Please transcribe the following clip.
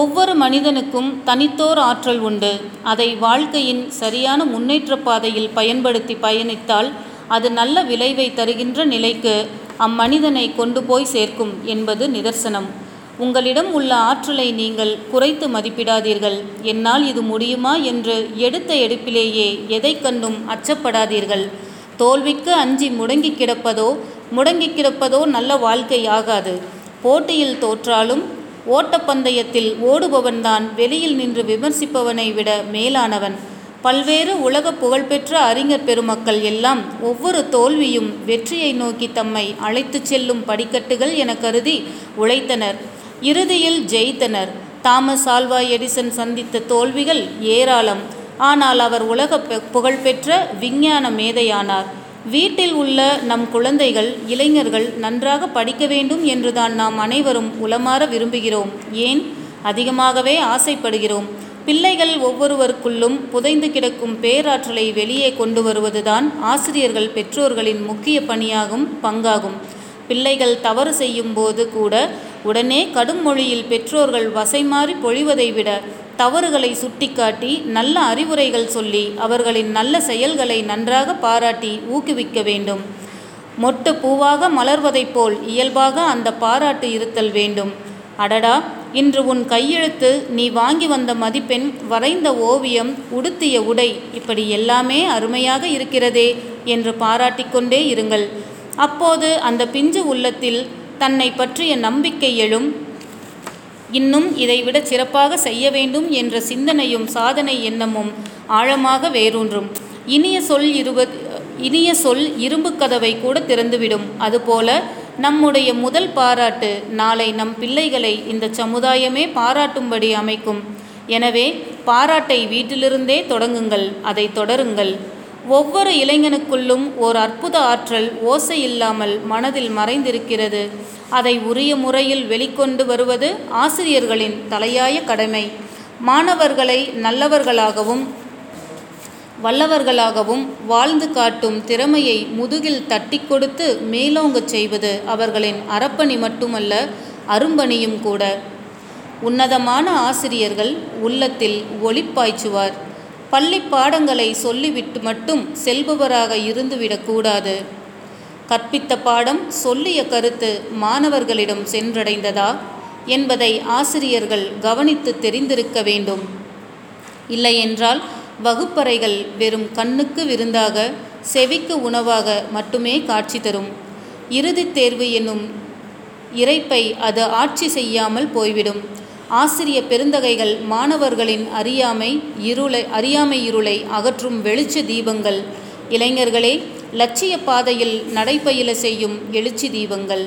ஒவ்வொரு மனிதனுக்கும் தனித்தோர் ஆற்றல் உண்டு. அதை வாழ்க்கையின் சரியான முன்னேற்ற பாதையில் பயன்படுத்தி பயணித்தால் அது நல்ல விளைவை தருகின்ற நிலைக்கு அம்மனிதனை கொண்டு போய் சேர்க்கும் என்பது நிதர்சனம். உங்களிடம் உள்ள ஆற்றலை நீங்கள் குறைத்து மதிப்பிடாதீர்கள். என்னால் இது முடியுமா என்று எடுத்த எடுப்பிலேயே எதை கண்டும் அச்சப்படாதீர்கள். தோல்விக்கு அஞ்சி முடங்கி கிடப்பதோ முடங்கி கிடப்பதோ நல்ல வாழ்க்கை ஆகாது. போட்டியில் தோற்றாலும் ஓட்டப்பந்தயத்தில் ஓடுபவன்தான் வெளியில் நின்று விமர்சிப்பவனை விட மேலானவன். பல்வேறு உலக புகழ்பெற்ற அறிஞர் பெருமக்கள் எல்லாம் ஒவ்வொரு தோல்வியும் வெற்றியை நோக்கி தம்மை அழைத்துச் செல்லும் படிக்கட்டுகள் என கருதி உழைத்தனர். இறுதியில் ஜெயித்தனர். தாமஸ் ஆல்வா எடிசன் சந்தித்த தோல்விகள் ஏராளம். ஆனால் அவர் உலக புகழ்பெற்ற விஞ்ஞான மேதையானார். வீட்டில் உள்ள நம் குழந்தைகள் இளைஞர்கள் நன்றாக படிக்க வேண்டும் என்றுதான் நாம் அனைவரும் உளமாற விரும்புகிறோம். ஏன்? அதிகமாகவே ஆசைப்படுகிறோம். பிள்ளைகள் ஒவ்வொருவருக்குள்ளும் புதைந்து கிடக்கும் பேராற்றலை வெளியே கொண்டு வருவதுதான் ஆசிரியர்கள் பெற்றோர்களின் முக்கிய பணியாகும் பங்காகும். பிள்ளைகள் தவறு செய்யும் போது கூட உடனே கடும் மொழியில் பெற்றோர்கள் வசைமாறி பொழிவதை விட தவறுகளை சுட்டிக்காட்டி நல்ல அறிவுரைகள் சொல்லி அவர்களின் நல்ல செயல்களை நன்றாக பாராட்டி ஊக்குவிக்க வேண்டும். மொட்டு பூவாக மலர்வதைப் போல் இயல்பாக அந்த பாராட்டு இருத்தல் வேண்டும். அடடா இன்று உன் கையெழுத்து நீ வாங்கி வந்த மதிப்பெண் வரைந்த ஓவியம் உடுத்திய உடை இப்படி எல்லாமே அருமையாக இருக்கிறதே என்று பாராட்டிக்கொண்டே இருங்கள். அப்போது அந்த பிஞ்சு உள்ளத்தில் தன்னை பற்றிய நம்பிக்கை எழும் இன்னும் இதைவிட சிறப்பாக செய்ய வேண்டும் என்ற சிந்தனையும் சாதனை எண்ணமும் ஆழமாக வேரூன்றும். இனிய சொல் இருபத் இனிய சொல் இரும்பு கதவை கூட திறந்துவிடும். அதுபோல நம்முடைய முதல் பாராட்டு நாளை நம் பிள்ளைகளை இந்த சமுதாயமே பாராட்டும்படி அமைக்கும். எனவே பாராட்டை வீட்டிலிருந்தே தொடங்குங்கள் அதை தொடருங்கள். ஒவ்வொரு இளைஞனுக்குள்ளும் ஓர் அற்புத ஆற்றல் ஓசை இல்லாமல் மனதில் மறைந்திருக்கிறது. அதை உரிய முறையில் வெளிக்கொண்டு வருவது ஆசிரியர்களின் தலையாய கடமை. மாணவர்களை நல்லவர்களாகவும் வல்லவர்களாகவும் வாழ்ந்து காட்டும் திறமையை முதுகில் தட்டி கொடுத்து மேலோங்கச் செய்வது அவர்களின் அறப்பணி மட்டுமல்ல அரும்பணியும் கூட. உன்னதமான ஆசிரியர்கள் உள்ளத்தில் ஒளிப்பாய்ச்சுவார் பள்ளி பாடங்களை சொல்லிவிட்டு மட்டும் செல்பவராக இருந்துவிடக்கூடாது கற்பித்த பாடம் சொல்லிய கருத்து மாணவர்களிடம் சென்றடைந்ததா என்பதை ஆசிரியர்கள் கவனித்து தெரிந்திருக்க வேண்டும். இல்லையென்றால் வகுப்பறைகள் வெறும் கண்ணுக்கு விருந்தாக செவிக்கு உணவாக மட்டுமே காட்சி தரும். இறுதித் தேர்வு என்னும் இறைப்பை அது ஆட்சி செய்யாமல் போய்விடும். ஆசிரிய பெருந்தகைகள் மாணவர்களின் அறியாமை இருளை அறியாமை இருளை அகற்றும் வெளிச்ச தீபங்கள். இளைஞர்களே லட்சிய பாதையில் நடைபயில செய்யும் எழுச்சி தீபங்கள்.